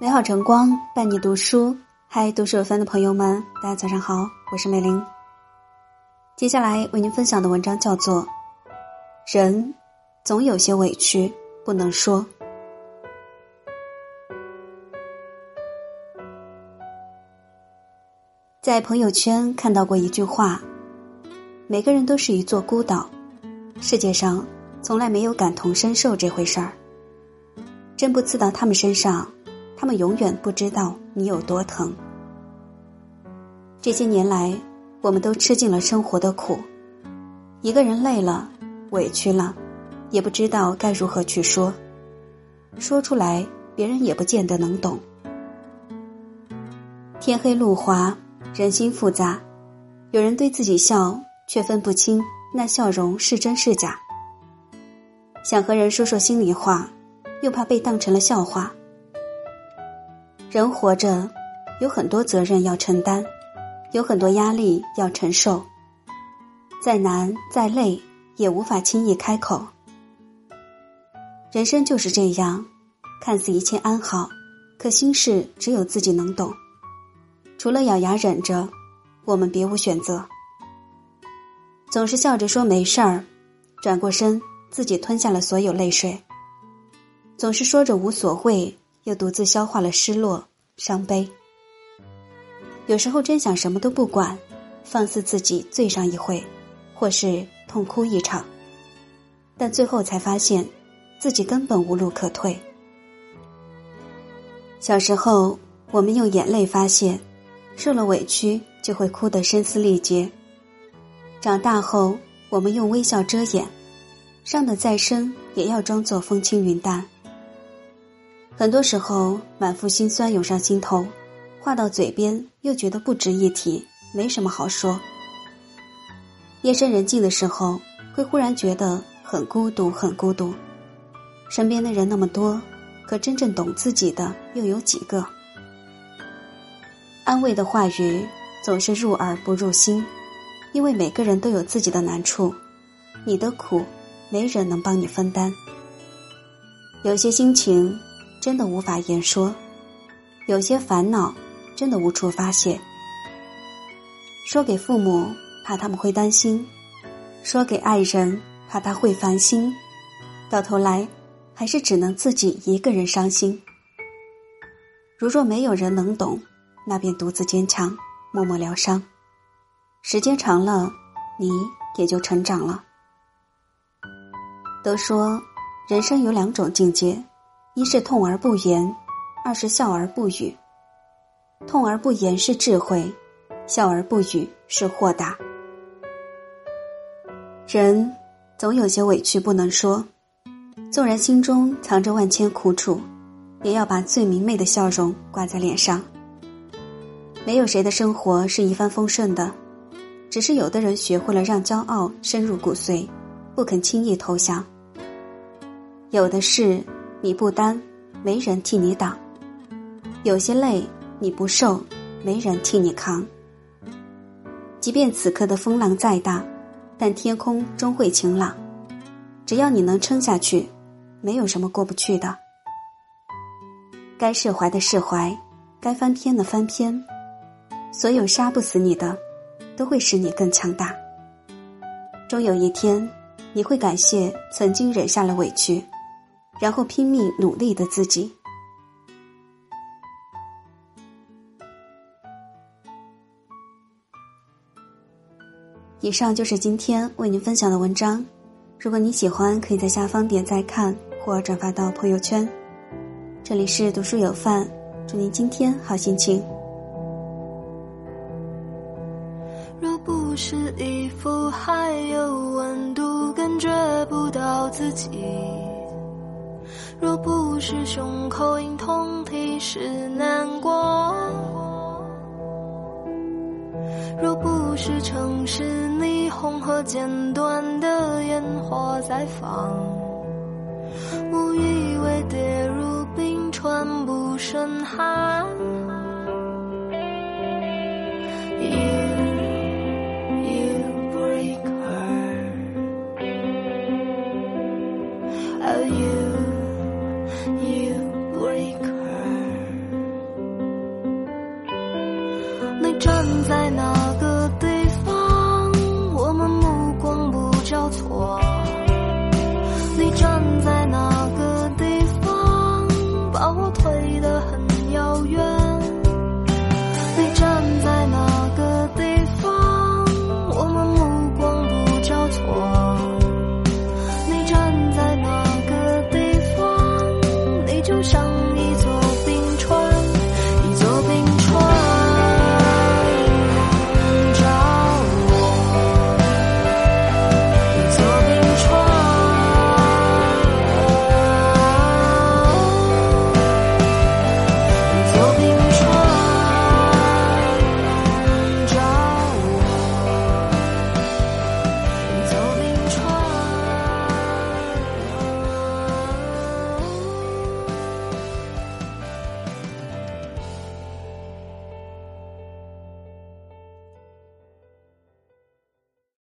美好晨光伴你读书，嗨，读书有范的朋友们，大家早上好，我是美玲。接下来为您分享的文章叫做《人总有些委屈不能说》。在朋友圈看到过一句话：“每个人都是一座孤岛，世界上从来没有感同身受这回事儿。针不刺到他们身上。”他们永远不知道你有多疼。这些年来，我们都吃尽了生活的苦，一个人累了、委屈了，也不知道该如何去说，说出来别人也不见得能懂。天黑路滑，人心复杂，有人对自己笑，却分不清那笑容是真是假。想和人说说心里话，又怕被当成了笑话。人活着，有很多责任要承担，有很多压力要承受。再难再累，也无法轻易开口。人生就是这样，看似一切安好，可心事只有自己能懂。除了咬牙忍着，我们别无选择。总是笑着说没事儿，转过身自己吞下了所有泪水。总是说着无所谓。又独自消化了失落、伤悲。有时候真想什么都不管，放肆自己醉上一回，或是痛哭一场。但最后才发现，自己根本无路可退。小时候，我们用眼泪发泄，受了委屈就会哭得声嘶力竭；长大后，我们用微笑遮掩，伤得再深也要装作风轻云淡。很多时候，满腹心酸涌上心头，话到嘴边又觉得不值一提，没什么好说。夜深人静的时候，会忽然觉得很孤独，很孤独。身边的人那么多，可真正懂自己的又有几个？安慰的话语总是入耳不入心，因为每个人都有自己的难处，你的苦，没人能帮你分担。有些心情。真的无法言说，有些烦恼真的无处发泄。说给父母，怕他们会担心；说给爱人，怕他会烦心。到头来，还是只能自己一个人伤心。如若没有人能懂，那便独自坚强，默默疗伤。时间长了，你也就成长了。都说，人生有两种境界。一是痛而不言，二是笑而不语。痛而不言是智慧，笑而不语是豁达。人总有些委屈不能说，纵然心中藏着万千苦楚，也要把最明媚的笑容挂在脸上。没有谁的生活是一帆风顺的，只是有的人学会了让骄傲深入骨髓，不肯轻易投降。有的事。你不担，没人替你挡；有些累你不受，没人替你扛。即便此刻的风浪再大，但天空终会晴朗。只要你能撑下去，没有什么过不去的。该释怀的释怀，该翻篇的翻篇。所有杀不死你的，都会使你更强大。终有一天，你会感谢曾经忍下了委屈。然后拼命努力的自己。以上就是今天为您分享的文章。如果你喜欢，可以在下方点赞看或转发到朋友圈。这里是读书有范，祝您今天好心情。若不是衣服还有温度，感觉不到自己。若不是胸口隐痛提示难过，若不是城市霓虹和剪短的烟火在放，误以为跌入冰川不胜寒。